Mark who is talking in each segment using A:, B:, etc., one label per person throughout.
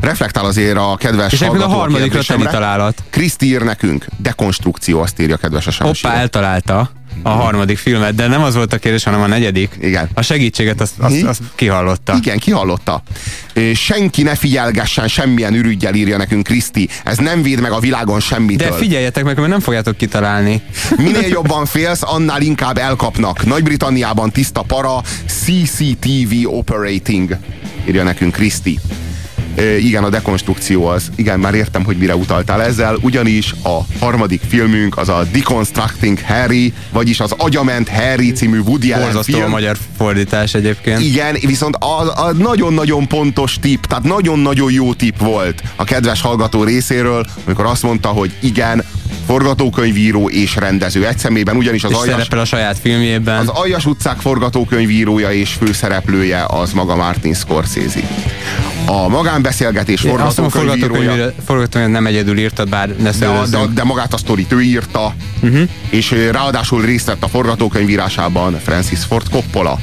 A: reflektál azért a kedves
B: És a harmadikra te találat.
A: Kriszti ír nekünk, dekonstrukció, azt írja kedves a
B: Hoppá, eltalálta a harmadik filmet, de nem az volt a kérdés, hanem a negyedik.
A: Igen.
B: A segítséget azt, azt, azt kihallotta.
A: Igen, kihallotta. Senki ne figyelgessen semmilyen ürügyel írja nekünk Kriszti. Ez nem véd meg a világon semmitől.
B: De figyeljetek meg, mert nem fogjátok kitalálni.
A: Minél jobban félsz, annál inkább elkapnak. Nagy-Britanniában tiszta para, CCTV operating, írja nekünk Kriszti igen, a dekonstrukció az, igen, már értem, hogy mire utaltál ezzel, ugyanis a harmadik filmünk az a Deconstructing Harry, vagyis az Agyament Harry című Woody Allen film.
B: a magyar fordítás egyébként.
A: Igen, viszont a nagyon-nagyon pontos tip, tehát nagyon-nagyon jó tip volt a kedves hallgató részéről, amikor azt mondta, hogy igen, forgatókönyvíró és rendező egy szemében, ugyanis az
B: és Aljas, szerepel a saját filmjében.
A: Az Aljas utcák forgatókönyvírója és főszereplője az maga Martin Scorsese. A magánbeszélgetés forgatókönyvírója...
B: Forgatókönyv nem egyedül írtad, bár ne
A: de, de, de magát a sztorit ő írta, uh-huh. és ráadásul részt vett a forgatókönyvírásában Francis Ford Coppola.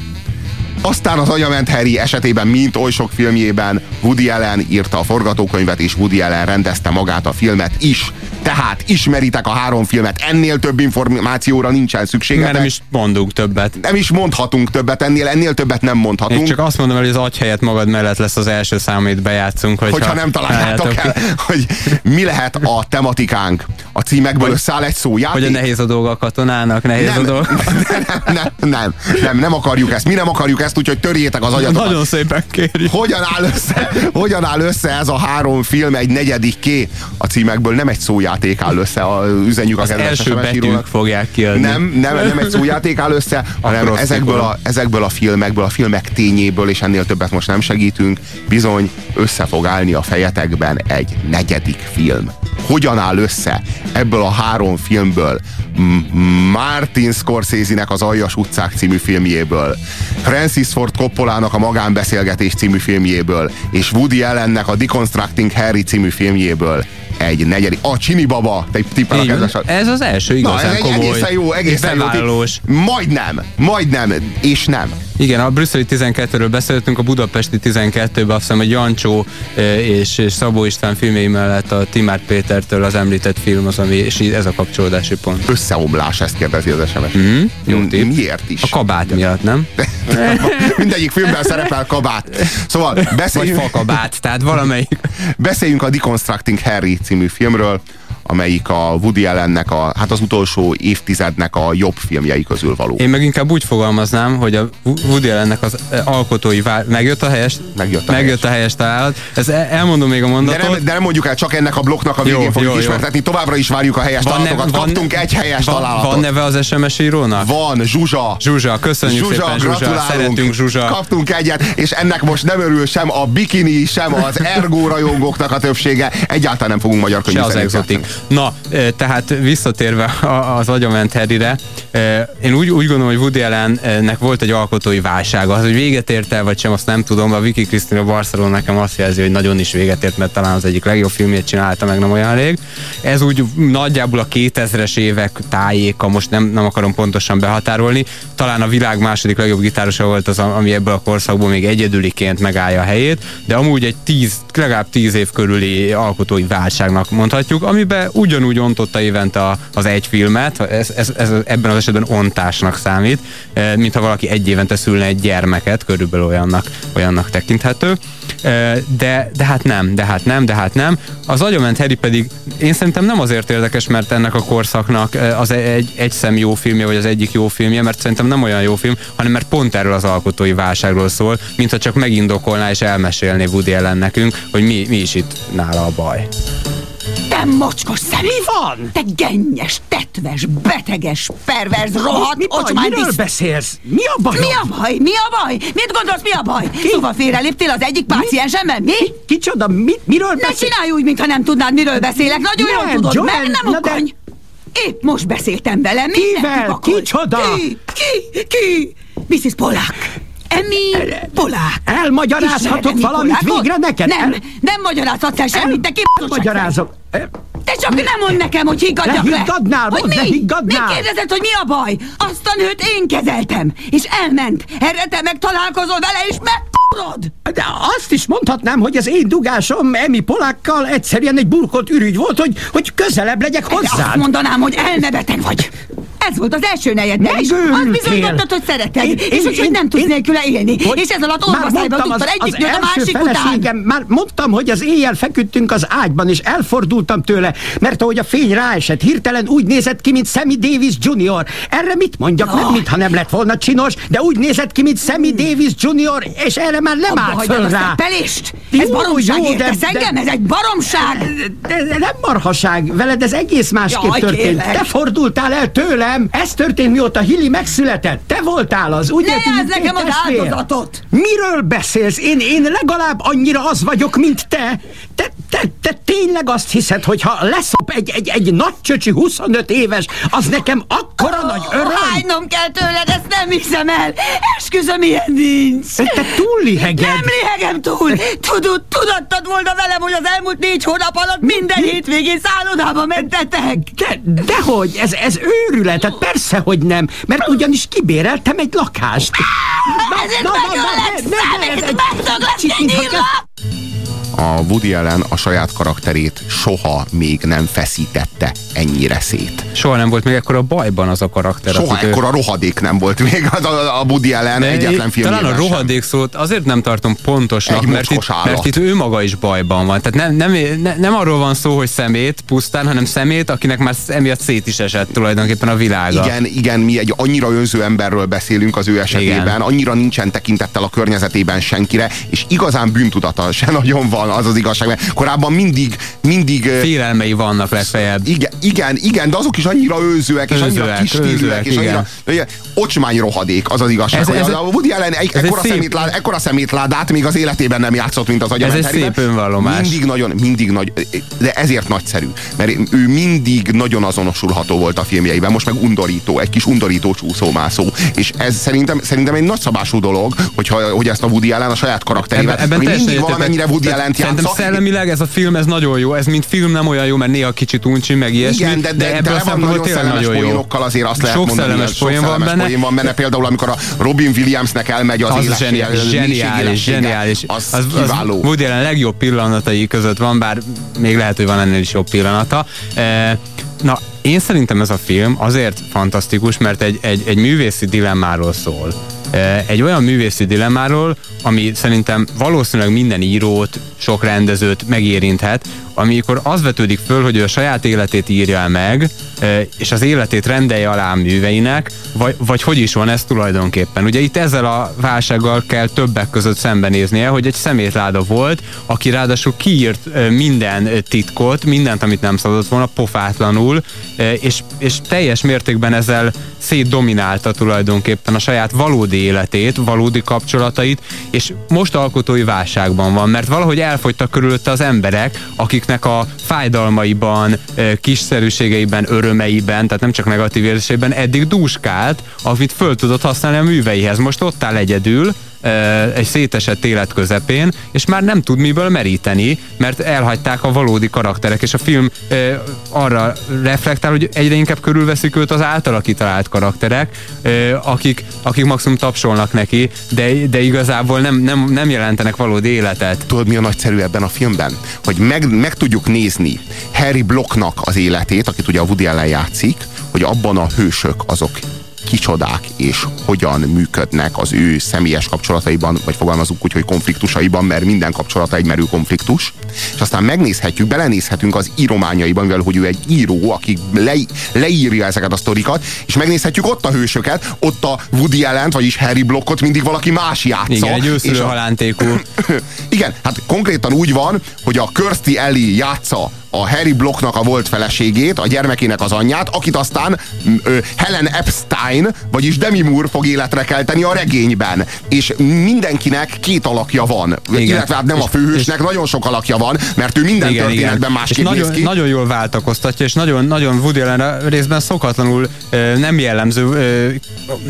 A: Aztán az Agyament Harry esetében, mint oly sok filmjében, Woody Allen írta a forgatókönyvet, és Woody Allen rendezte magát a filmet is. Tehát ismeritek a három filmet, ennél több információra nincsen szükségetek.
B: nem is mondunk többet.
A: Nem is mondhatunk többet, ennél, ennél többet nem mondhatunk.
B: Én csak azt mondom, hogy az agy helyett magad mellett lesz az első szám, amit bejátszunk. Hogyha,
A: hogyha nem találjátok el, hogy mi lehet a tematikánk. A címekből összeáll egy szójáték.
B: Hogy a nehéz a dolga a katonának, nehéz
A: nem,
B: a dolga.
A: Nem, nem, nem, nem, nem akarjuk ezt. Mi nem akarjuk ezt, úgyhogy törjétek az agyatokat.
B: Nagyon szépen kérjük.
A: Hogyan áll össze, hogyan áll össze ez a három film egy negyedik ké? A címekből nem egy szójáték áll össze, a, üzenjük
B: az
A: a
B: első betűk fogják kiadni.
A: Nem, nem, nem egy szójáték áll össze, hanem ezekből a, ezekből a filmekből, a filmek tényéből, és ennél többet most nem segítünk, bizony össze fog állni a fejetekben egy negyedik film. Hogyan áll össze ebből a három filmből Martin Scorsese-nek az Aljas utcák című filmjéből, Francis Ford Coppolának a Magánbeszélgetés című filmjéből, és Woody Allennek a Deconstructing Harry című filmjéből egy negyedik. A Csini Baba, te tippel a kedves.
B: Ez az első igazán Na, komoly.
A: Egészen jó, egészen jó. Majdnem, majdnem, és nem.
B: Igen, a brüsszeli 12-ről beszéltünk, a budapesti 12-ben azt hiszem, hogy Jancsó és, és Szabó István filmjei mellett a Timár Pétertől az említett film az, ami, és ez a kapcsolódási pont.
A: Összeomlás, ezt kérdezi az SMS.
B: Mm, jó
A: tip. Miért is?
B: A kabát miatt, nem?
A: Mindegyik filmben szerepel kabát. Szóval beszéljünk...
B: Vagy fakabát, tehát valamelyik.
A: Beszéljünk a Deconstructing Harry című filmről, amelyik a Woody Allennek, a, hát az utolsó évtizednek a jobb filmjei közül való.
B: Én meg inkább úgy fogalmaznám, hogy a Woody Allennek az eh, alkotói vár... Megjött a helyes?
A: Megjött a,
B: megjött helyes. a helyes találat. Ez elmondom még a mondatot.
A: De nem, de nem mondjuk el, csak ennek a blokknak a végén jó, fogjuk jó, ismertetni. Jó. Továbbra is várjuk a helyes van találatokat. Ne, Kaptunk van, egy helyes van, találatot.
B: Van neve az SMS írónak?
A: Van, Zsuzsa.
B: Zsuzsa, köszönjük Zsuzsa, szépen Zsuzsa. Szeretünk Zsuzsa.
A: Kaptunk egyet, és ennek most nem örül sem a bikini, sem az ergó rajongóknak a többsége. Egyáltalán nem fogunk magyar könyvet.
B: Se az exotik. Na, eh, tehát visszatérve az agyament Harryre, én úgy, úgy gondolom, hogy Woody Allennek volt egy alkotói válsága. Az, hogy véget ért el, vagy sem, azt nem tudom. A Vicky Cristina Barcelona nekem azt jelzi, hogy nagyon is véget ért, mert talán az egyik legjobb filmjét csinálta, meg nem olyan rég. Ez úgy nagyjából a 2000-es évek tájéka, most nem, nem akarom pontosan behatárolni. Talán a világ második legjobb gitárosa volt az, ami ebből a korszakból még egyedüliként megállja a helyét, de amúgy egy tíz, legalább tíz év körüli alkotói válságnak mondhatjuk, amiben ugyanúgy ontott ontotta évente az egy filmet, ez, ez, ez ebben az esetben ontásnak számít, e, mintha valaki egy évente szülne egy gyermeket, körülbelül olyannak, olyannak tekinthető. E, de, de hát nem, de hát nem, de hát nem. Az agyament Harry pedig én szerintem nem azért érdekes, mert ennek a korszaknak e, az egy, egy szem jó filmje, vagy az egyik jó filmje, mert szerintem nem olyan jó film, hanem mert pont erről az alkotói válságról szól, mintha csak megindokolná és elmesélné Woody ellen nekünk, hogy mi, mi is itt nála a baj.
C: Te mocskos szem!
D: Mi van?
C: Te gennyes, tetves, beteges, perverz, rohadt,
D: mi, mi baj? Miről beszélsz? Mi a baj?
C: Mi a baj? Mi a baj? Mit gondolsz, mi a baj? Ki? Szóval félreléptél az egyik páciensemmel, mi? Ki?
D: Kicsoda? Mi, miről
C: Ne csinálj úgy, mintha nem tudnád, miről beszélek. Nagyon nem, jól tudod, Joel, mert nem ukony. De... Épp most beszéltem vele.
D: Kivel? Kicsoda?
C: Ki? Ki? Ki? Mrs. Polák. Emi Polák.
D: Elmagyarázhatok valamit Polákot? végre neked?
C: Nem, nem magyarázhatsz el semmit, te kibaszott
D: Magyarázok.
C: Te csak nem mondd nekem, hogy higgadjak
D: le! Higgadnál, hogy mi? higgadnál!
C: Mi kérdezed, hogy mi a baj? Azt a nőt én kezeltem, és elment. Erre te meg találkozol vele, és meg Urod!
D: De azt is mondhatnám, hogy az én dugásom Emi Polákkal egyszerűen egy burkolt ürügy volt, hogy, hogy közelebb legyek
C: De azt mondanám, hogy elmebeteg vagy. Ez volt az első negyedben is. Azt bizonyítottad, hogy szereted,
D: Én-
C: és
D: én-
C: úgy, hogy nem tudsz
D: én-
C: nélküle élni.
D: Hogy-
C: És ez alatt
D: Már
C: orvaszájba
D: mondtam,
C: tudtad
D: az-
C: egyik
D: az
C: nőt a másik után.
D: Már mondtam, hogy az éjjel feküdtünk az ágyban, és elfordultam tőle, mert ahogy a fény ráesett, hirtelen úgy nézett ki, mint Sammy Davis Jr. Erre mit mondjak? Nem,
C: Jaj.
D: mintha nem lett volna csinos, de úgy nézett ki, mint Sammy Davis Jr., és erre már nem
C: Abba
D: állt föl
C: a
D: rá. Jó,
C: Ez baromság,
D: jó, de-
C: értesz
D: de-
C: engem? Ez egy baromság!
D: De, de nem marhaság, veled ez egész másképp
C: Jaj,
D: történt.
C: kérlek.
D: Te fordultál el tőlem, ez történt mióta Hilli megszületett. Te voltál az, ugye?
C: Ne
D: két
C: nekem az áldozatot!
D: Miről beszélsz? Én, én legalább annyira az vagyok, mint te. Te, te, te tényleg azt hiszed, hogy ha leszop egy, egy, egy nagy csöcsi 25 éves, az nekem akkora nagy öröm?
C: Hánynom kell tőled, ezt nem hiszem el! Esküszöm, ilyen nincs!
D: Te túl liheged.
C: Nem lihegem túl! Tudod, tudattad volna velem, hogy az elmúlt négy hónap alatt minden hétvégén szállodába mentetek!
D: De, dehogy, ez, ez őrület, hát persze, hogy nem, mert ugyanis kibéreltem egy lakást. Na, na, na, ne-
C: megdöglek,
D: kicsit, mintha
C: kinyírlak!
A: A Woody Allen a saját karakterét soha még nem feszítette ennyire szét.
B: Soha nem volt még ekkora bajban az a karakter.
A: Soha
B: akit ő-
A: ekkora rohadék nem volt még az a, a Woody Allen
B: De
A: egyetlen filmjében
B: Talán a
A: sem.
B: rohadék szót azért nem tartom pontosnak,
A: Egy
B: mert itt,
A: állat.
B: mert itt ő maga is bajban van. Tehát nem, nem, ne- nem arról van szó, hogy szemét pusztán, hanem szemét, akinek már emiatt szét is esett tulajdonképpen a világa.
A: Igen, igen, mi egy annyira önző emberről beszélünk az ő esetében,
B: Igen.
A: annyira nincsen tekintettel a környezetében senkire, és igazán bűntudata se nagyon van, az az igazság, mert korábban mindig, mindig...
B: Félelmei vannak legfeljebb.
A: Igen, igen, igen, de azok is annyira őzőek, és annyira
B: őzőek,
A: és annyira ocsmány rohadék, az az igazság.
B: Ez- ez-
A: a Woody Allen egy,
B: ez egy
A: ekkora,
B: szép-
A: szemétlád, ekkora szemétládát még az életében nem játszott, mint az
B: egy
A: agyamenteriben.
B: szép önvallomás.
A: Mindig nagyon, mindig nagy, de ezért nagyszerű, mert ő mindig nagyon azonosulható volt a filmjeiben, most meg undorító, egy kis undorító csúszómászó, és ez szerintem, szerintem egy nagyszabású dolog, hogyha, hogy ezt a Woody Allen a saját karakterével,
B: Ebben, ebben teljesen
A: mindig valamennyire Woody
B: Tehát
A: Allen
B: Szerintem
A: játsza.
B: szellemileg ez a film, ez nagyon jó. Ez mint film nem olyan jó, mert néha kicsit uncsi, meg ilyesmi.
A: Igen, de, de, de
B: ebből a
A: van nagyon szellemes
B: nagyon
A: poénokkal azért azt lehet
B: Sok
A: mondani,
B: szellemes poén van benne.
A: poén van benne, például amikor a Robin Williamsnek elmegy az,
B: Az
A: élesség-
B: zseniális, zseniális, zseniális.
A: Az,
B: az,
A: kiváló.
B: Az Woody Allen legjobb pillanatai között van, bár még lehet, hogy van ennél is jobb pillanata. E, na, én szerintem ez a film azért fantasztikus, mert egy, egy, egy művészi dilemmáról szól. Egy olyan művészi dilemmáról, ami szerintem valószínűleg minden írót, sok rendezőt megérinthet, amikor az vetődik föl, hogy ő a saját életét írja meg, e, és az életét rendelje alá a műveinek, vagy, vagy hogy is van ez tulajdonképpen. Ugye itt ezzel a válsággal kell többek között szembenéznie, hogy egy szemétláda volt, aki ráadásul kiírt e, minden titkot, mindent, amit nem szabadott volna, pofátlanul, e, és, és teljes mértékben ezzel szétdominálta tulajdonképpen a saját valódi életét, valódi kapcsolatait, és most alkotói válságban van, mert valahogy elfogytak körülötte az emberek, akiknek a fájdalmaiban, kiszerűségeiben, örömeiben, tehát nem csak negatív érzéseiben eddig dúskált, amit föl tudott használni a műveihez. Most ott áll egyedül, egy szétesett élet közepén, és már nem tud miből meríteni, mert elhagyták a valódi karakterek, és a film arra reflektál, hogy egyre inkább körülveszik őt az általa kitalált karakterek, akik, akik maximum tapsolnak neki, de, de igazából nem, nem, nem jelentenek valódi életet.
A: Tudod, mi a nagyszerű ebben a filmben? Hogy meg, meg tudjuk nézni Harry Blocknak az életét, akit ugye a Woody Allen játszik, hogy abban a hősök azok kicsodák és hogyan működnek az ő személyes kapcsolataiban, vagy fogalmazunk úgy, hogy konfliktusaiban, mert minden kapcsolata egy merő konfliktus. És aztán megnézhetjük, belenézhetünk az írományaiban, mivel hogy ő egy író, aki le, leírja ezeket a sztorikat, és megnézhetjük ott a hősöket, ott a Woody Allen-t, vagyis Harry Blockot mindig valaki más játsza.
B: Igen, egy őszülő halántékú.
A: igen, hát konkrétan úgy van, hogy a Kirsty Ellie játsza a Harry Blocknak a volt feleségét, a gyermekének az anyját, akit aztán ö, Helen Epstein, vagyis Demi Moore fog életre kelteni a regényben. És mindenkinek két alakja van.
B: Igen.
A: Illetve hát nem a
B: És-
A: főhősnek, nagyon sok alakja van, mert ő minden történetben
B: és
A: másképp
B: nagyon,
A: néz ki.
B: nagyon jól váltakoztatja, és nagyon, nagyon Woody Allen részben szokatlanul ö, nem jellemző ö,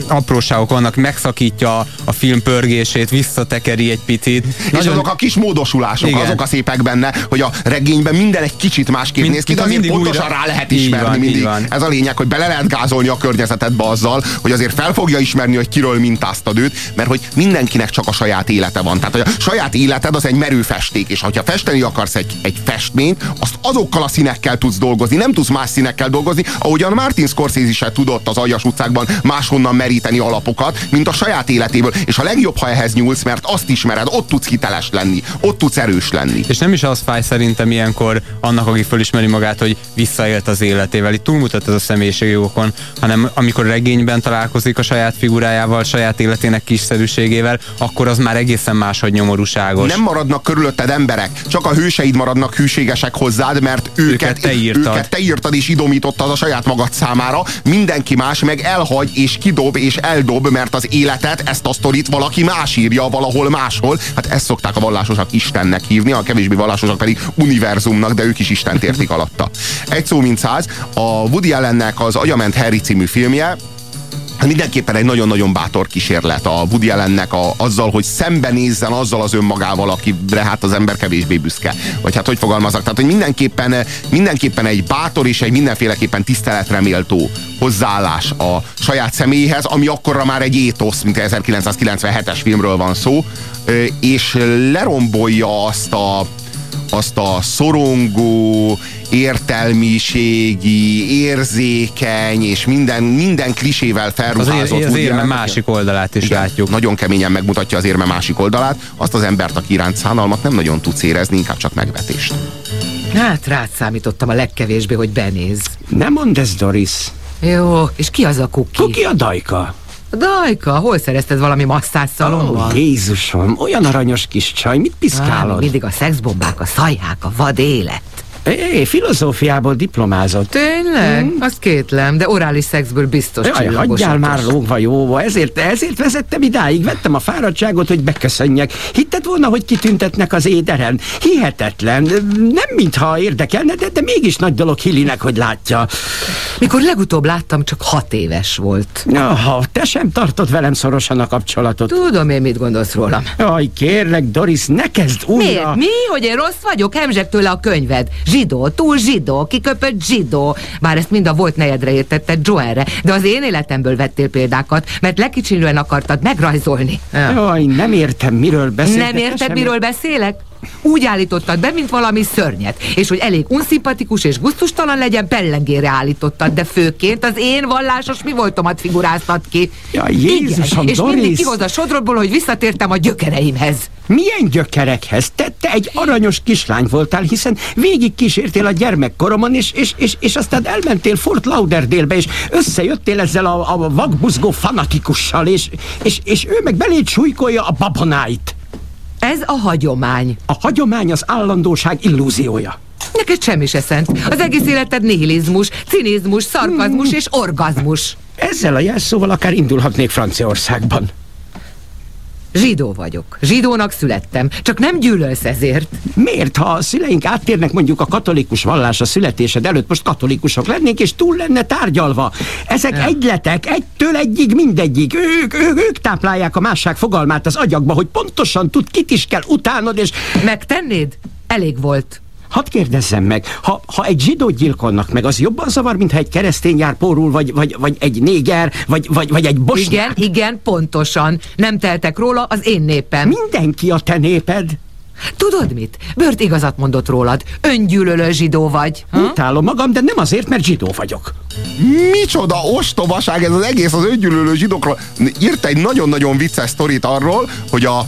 B: apróságok vannak, megszakítja a film pörgését, visszatekeri egy picit.
A: És azok a kis módosulások,
B: Igen.
A: azok a szépek benne, hogy a regényben minden egy kicsit kicsit másképp
B: Mint-
A: néz ki, de azért
B: mindig
A: pontosan
B: újra-
A: rá lehet ismerni
B: van,
A: mindig.
B: van.
A: Ez a lényeg, hogy bele lehet gázolni a környezetedbe azzal, hogy azért fel fogja ismerni, hogy kiről mintáztad őt, mert hogy mindenkinek csak a saját élete van. Tehát, hogy a saját életed az egy merő festék, és ha festeni akarsz egy, egy festményt, azt azokkal a színekkel tudsz dolgozni, nem tudsz más színekkel dolgozni, ahogyan Martin Scorsese se tudott az Aljas utcákban máshonnan meríteni alapokat, mint a saját életéből. És a legjobb, ha ehhez nyúlsz, mert azt ismered, ott tudsz hiteles lenni, ott tudsz erős lenni.
B: És nem is az fáj szerintem ilyenkor annak, aki fölismeri magát, hogy visszaélt az életével. Itt túlmutat ez a személyiségjogokon, hanem amikor regényben találkozik a saját figurájával, saját életének kiszerűségével, akkor az már egészen máshogy nyomorúságos.
A: Nem maradnak körülötted emberek, csak a hőseid maradnak hűségesek hozzád, mert őket,
B: Őket te írtad.
A: őket te írtad és idomítottad a saját magad számára. Mindenki más meg elhagy és kidob és eldob, mert az életet, ezt a sztorit valaki más írja valahol máshol. Hát ezt szokták a vallásosak Istennek hívni, a kevésbé vallásosak pedig univerzumnak, de ők is Istent értik alatta. Egy szó mint száz, a Woody Allennek az Agyament Harry című filmje, mindenképpen egy nagyon-nagyon bátor kísérlet a Woody Allennek a, azzal, hogy szembenézzen azzal az önmagával, akire hát az ember kevésbé büszke. Vagy hát hogy fogalmazok? Tehát, hogy mindenképpen, mindenképpen egy bátor és egy mindenféleképpen tiszteletre méltó hozzáállás a saját személyéhez, ami akkorra már egy étosz, mint 1997-es filmről van szó, és lerombolja azt a, azt a szorongó, értelmiségi, érzékeny és minden, minden klisével
B: az,
A: felruházott
B: az
A: Woody
B: érme másik oldalát is
A: Igen,
B: látjuk.
A: Nagyon keményen megmutatja az érme másik oldalát. Azt az embert, aki iránt szánalmat nem nagyon tudsz érezni, inkább csak megvetést.
E: Hát rád számítottam a legkevésbé, hogy benéz.
D: Nem mondd ezt, Doris.
E: Jó, és ki az a kuki?
D: Kuki a dajka.
E: Dajka, hol szerezted valami masszás szalomban?
D: Ó, Jézusom, olyan aranyos kis csaj, mit
E: Á,
D: piszkálod?
E: mindig a szexbombák, a szajhák, a vad élet.
D: É, filozófiából diplomázott.
E: Tényleg? Hmm. Azt kétlem, de orális szexből biztos
D: Jaj, hagyjál már lógva jóva, ezért, ezért vezettem idáig, vettem a fáradtságot, hogy beköszönjek. Hitted volna, hogy kitüntetnek az éderen? Hihetetlen, nem mintha érdekelne, de, de mégis nagy dolog Hillinek, hogy látja.
E: Mikor legutóbb láttam, csak hat éves volt.
D: Aha, te sem tartod velem szorosan a kapcsolatot.
E: Tudom én, mit gondolsz rólam.
D: Jaj, kérlek, Doris, ne kezd újra.
E: Miért? Mi? Hogy én rossz vagyok? Hemzsek tőle a könyved. Zsidó, túl zsidó, kiköpött zsidó. Bár ezt mind a volt nejedre értette Joelre, de az én életemből vettél példákat, mert lekicsinlően akartad megrajzolni. Ja.
D: Jaj, nem értem, miről beszélsz.
E: Nem érted, miről beszélek? Úgy állítottad be, mint valami szörnyet, és hogy elég unszimpatikus és guztustalan legyen, pellengére állítottad, de főként az én vallásos mi voltomat figuráztat ki.
D: Jaj, Jézusom,
E: Igen, és mindig
D: Doris!
E: kihoz a sodrodból, hogy visszatértem a gyökereimhez.
D: Milyen gyökerekhez? Te, te egy aranyos kislány voltál, hiszen végig kísértél a gyermekkoromon, és, és, és, és aztán elmentél Fort Lauderdale-be, és összejöttél ezzel a, a vakbuzgó fanatikussal, és, és, és ő meg beléd súlykolja a babonáit.
E: Ez a hagyomány.
D: A hagyomány az állandóság illúziója.
E: Neked semmi se szent. Az egész életed nihilizmus, cinizmus, szarkazmus és orgazmus.
D: Ezzel a jelszóval akár indulhatnék Franciaországban.
E: Zsidó vagyok. Zsidónak születtem. Csak nem gyűlölsz ezért.
D: Miért, ha a szüleink áttérnek mondjuk a katolikus vallás a születésed előtt, most katolikusok lennénk, és túl lenne tárgyalva? Ezek egyletek, egytől egyig mindegyig. Ők, ők, ők táplálják a másság fogalmát az agyakba, hogy pontosan tud, kit is kell utánod, és
E: Megtennéd? Elég volt.
D: Hadd kérdezzem meg, ha, ha egy zsidót gyilkolnak meg, az jobban zavar, mint ha egy keresztény jár pórul, vagy, vagy, vagy egy néger, vagy, vagy, vagy egy bosnyák?
E: Igen, igen, pontosan. Nem teltek róla az én népem.
D: Mindenki a te néped.
E: Tudod mit? Bört igazat mondott rólad. Öngyűlölő zsidó vagy. Ha?
D: Utálom magam, de nem azért, mert zsidó vagyok.
A: Micsoda ostobaság ez az egész az öngyűlölő zsidókról. Írt egy nagyon-nagyon vicces sztorit arról, hogy a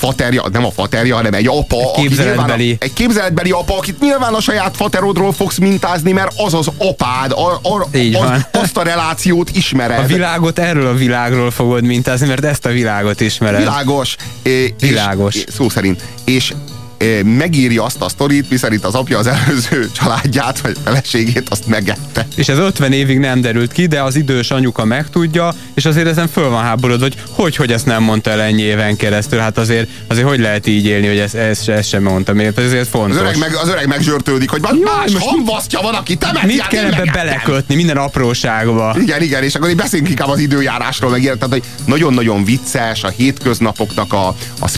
A: faterja, nem a faterja, hanem egy apa, aki
B: képzeletbeli.
A: nyilván, egy képzeletbeli apa, akit nyilván a saját faterodról fogsz mintázni, mert az az apád, a, a,
B: Így
A: az,
B: van.
A: azt a relációt ismered.
B: A világot erről a világról fogod mintázni, mert ezt a világot ismered.
A: Világos. É,
B: Világos.
A: És, szó szerint. És megírja azt a sztorit, miszerint az apja az előző családját, vagy feleségét, azt megette.
B: És ez 50 évig nem derült ki, de az idős anyuka megtudja, és azért ezen föl van háborod, hogy hogy, hogy ezt nem mondta el ennyi éven keresztül. Hát azért, azért hogy lehet így élni, hogy ezt, ezt, ezt sem mondtam. Miért? Ez azért
A: Az
B: fontos.
A: öreg, meg, az öreg megzsörtődik, hogy más
B: most
A: hamvasztja van, aki temeti,
B: Mit kell ebbe belekötni? Minden apróságba.
A: Igen, igen, és akkor így beszéljünk inkább az időjárásról, meg tehát, hogy nagyon-nagyon vicces, a hétköznapoknak a, a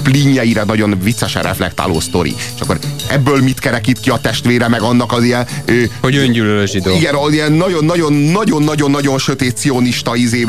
A: nagyon viccesen reflektáló sztori. És akkor ebből mit kerekít ki a testvére, meg annak az ilyen... Ö,
B: hogy öngyűlölő zsidó.
A: Igen, ilyen nagyon-nagyon-nagyon-nagyon sötét cionista izé,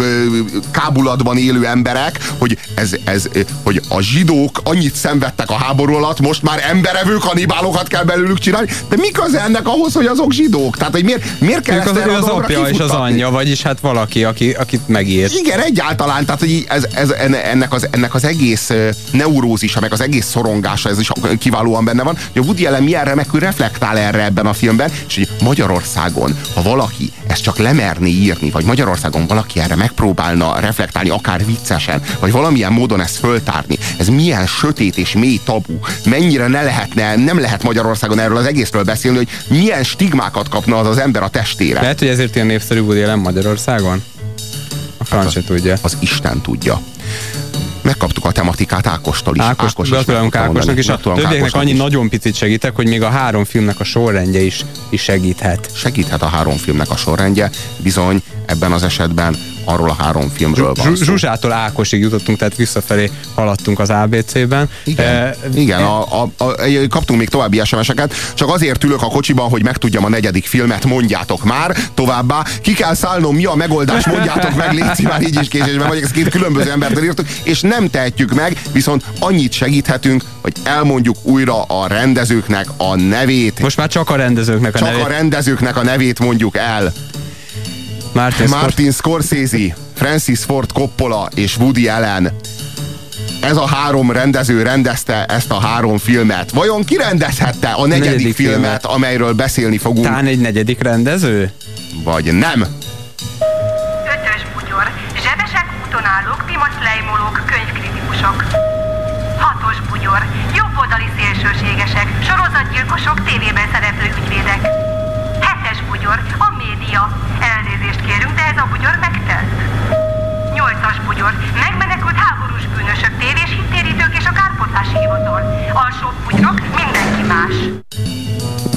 A: kábulatban élő emberek, hogy, ez, ez, hogy a zsidók annyit szenvedtek a háború alatt, most már emberevő kanibálokat kell belőlük csinálni, de mi köze ennek ahhoz, hogy azok zsidók? Tehát, hogy miért, miért kell
B: ők
A: ezt
B: az, az apja és az anyja, vagyis hát valaki, aki, akit megírt.
A: Igen, egyáltalán, tehát hogy ez, ez, ennek, az, ennek az egész neurózisa, meg az egész szorongása, ez is kiválóan benne van, hogy a Woody Allen milyen remekül reflektál erre ebben a filmben, és hogy Magyarországon, ha valaki ezt csak lemerné írni, vagy Magyarországon valaki erre megpróbálna reflektálni, akár viccesen, vagy valamilyen módon ezt föltárni, ez milyen sötét és mély tabu, mennyire ne lehetne, nem lehet Magyarországon erről az egészről beszélni, hogy milyen stigmákat kapna az az ember a testére.
B: Lehet, hogy ezért ilyen népszerű Woody Allen Magyarországon? A franc hát tudja.
A: Az Isten tudja megkaptuk a tematikát Ákostól is.
B: Ákos, Ákos gratulálunk Ákosnak, és a többieknek annyi is. nagyon picit segítek, hogy még a három filmnek a sorrendje is, is segíthet.
A: Segíthet a három filmnek a sorrendje, bizony ebben az esetben arról a három filmről van
B: szó. Zsuzsától Ákosig jutottunk, tehát visszafelé haladtunk az ABC-ben.
A: Igen, e, igen e, a, a, a, kaptunk még további SMS-eket, csak azért ülök a kocsiban, hogy megtudjam a negyedik filmet, mondjátok már, továbbá, ki kell szállnom, mi a megoldás, mondjátok meg, légy már így is késésben vagy, ezt két különböző embertől írtuk, és nem tehetjük meg, viszont annyit segíthetünk, hogy elmondjuk újra a rendezőknek a nevét.
B: Most már csak a rendezőknek a
A: csak
B: nevét.
A: Csak a rendezőknek a nevét mondjuk el. Martin, Martin Scorsese, Francis Ford Coppola és Woody Allen. Ez a három rendező rendezte ezt a három filmet. Vajon ki rendezhette a negyedik, negyedik filmet, filmet, amelyről beszélni fogunk?
B: Tán egy negyedik rendező?
A: Vagy nem?
F: Ötös bugyor. Zsebesek úton állók, pimac lejmolók, könyvkritikusok. Hatos bugyor. Jobboldali szélsőségesek, sorozatgyilkosok, tévében szereplő ügyvédek. Hetes bugyor. A média. Elnézést kérünk, de ez a bugyor megtelt. Nyolcas bugyor. Megmenekült háborús bűnösök, tévés hittérítők és a kárpotlási hivatal. Alsó bugyrok, mindenki más.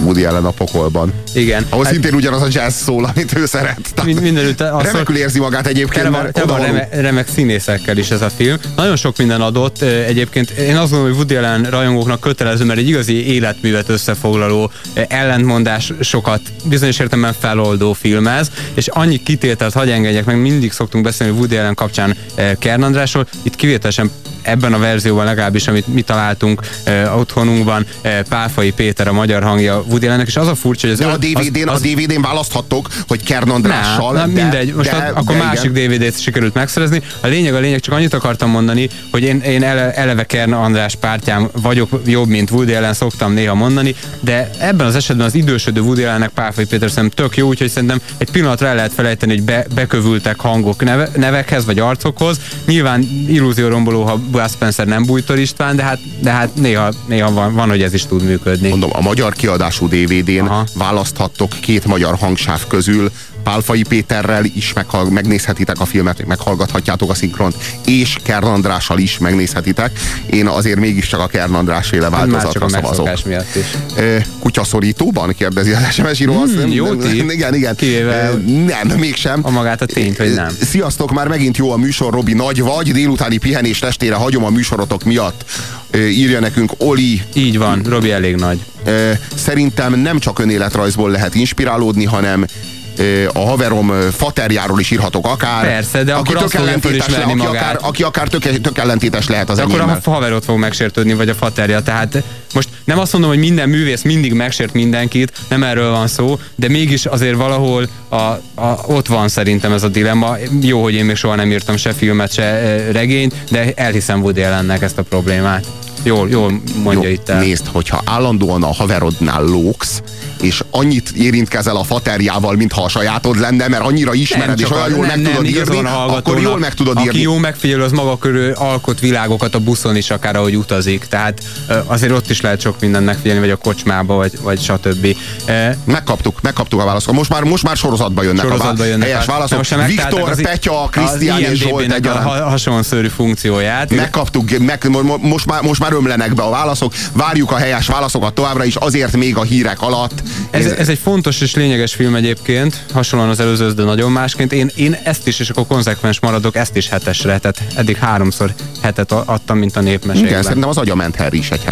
A: Woody Allen a pokolban.
B: Igen.
A: Ahol hát, szintén ugyanaz a jazz szól, amit ő szeret.
B: Mind, mindenütt
A: remekül érzi magát egyébként.
B: Van, tele van reme, remek színészekkel is ez a film. Nagyon sok minden adott. Egyébként én azt gondolom, hogy Woody Allen rajongóknak kötelező, mert egy igazi életművet összefoglaló ellentmondás sokat bizonyos értelemben feloldó film ez, és annyi kitételt hagy engedjek meg, mindig szoktunk beszélni Woody Allen kapcsán Kern Andrásról, itt kivételesen ebben a verzióban legalábbis, amit mi találtunk uh, otthonunkban, uh, Páfai Péter a magyar hangja Woody Allennek, és az a furcsa, hogy
A: az... De a DVD-n, az, a DVD-n választhattok, hogy Kern Andrással,
B: ne, de, mindegy, most de, akkor de másik DVD-t sikerült megszerezni. A lényeg a lényeg, csak annyit akartam mondani, hogy én, én ele, eleve Kern András pártján vagyok jobb, mint Woody Allen, szoktam néha mondani, de ebben az esetben az idősödő Woody Allennek Páfai Péter szerintem tök jó, úgyhogy szerintem egy pillanatra el lehet felejteni, hogy be, bekövültek hangok neve, nevekhez vagy arcokhoz. Nyilván illúzióromboló, ha Bud Spencer nem Bújtor István, de hát, de hát néha, néha van, van, hogy ez is tud működni.
A: Mondom, a magyar kiadású DVD-n választhattok két magyar hangsáv közül, Pálfai Péterrel is meghall, megnézhetitek a filmet, meghallgathatjátok a szinkront, és Kern Andrással is megnézhetitek. Én azért mégiscsak a Kern András féle hát változatra szavazok.
B: miatt is.
A: Kutyaszorítóban kérdezi az SMS író.
B: Hmm, nem, jó nem,
A: Igen, igen.
B: Kivéve
A: nem, mégsem.
B: A magát a tényt, hogy nem.
A: Sziasztok, már megint jó a műsor, Robi, nagy vagy, délutáni pihenés testére hagyom a műsorotok miatt. Írja nekünk Oli.
B: Így van, Robi elég nagy.
A: Szerintem nem csak önéletrajzból lehet inspirálódni, hanem a haverom faterjáról is írhatok akár.
B: Persze, de
A: aki
B: akkor
A: tök ellentétes le, aki magát. akár, aki akár tök, tök ellentétes lehet az
B: de akkor a haverot fog megsértődni, vagy a faterja. Tehát most nem azt mondom, hogy minden művész mindig megsért mindenkit, nem erről van szó, de mégis azért valahol a, a, ott van szerintem ez a dilemma. Jó, hogy én még soha nem írtam se filmet, se regényt, de elhiszem Woody ellennek ezt a problémát. Jól, jól mondja
A: Jó,
B: itt el.
A: Nézd, hogyha állandóan a haverodnál lóksz, és annyit érintkezel a faterjával, mintha a sajátod lenne, mert annyira ismered, és olyan jól nem, meg tudod nem, írni, akkor jól meg tudod
B: aki
A: írni.
B: jó megfigyelő, az maga körül alkot világokat a buszon is, akár ahogy utazik. Tehát azért ott is lehet sok mindent megfigyelni, vagy a kocsmába, vagy, vagy stb.
A: Megkaptuk, megkaptuk a válaszokat. Most már, most már sorozatba jönnek sorozatba a jönnek helyes válaszok. Viktor, az, Petya, Krisztián és Zsolt egyaránt.
B: A hasonló funkcióját.
A: Megkaptuk, meg, most, már, most már ömlenek be a válaszok. Várjuk a helyes válaszokat továbbra is, azért még a hírek alatt
B: ez, ez egy fontos és lényeges film egyébként, hasonlóan az előző, de nagyon másként. Én, én ezt is, és akkor konzekvens maradok, ezt is hetesre, tehát eddig háromszor hetet adtam, mint a népmesékben.
A: Igen, szerintem az agyament Harry is egy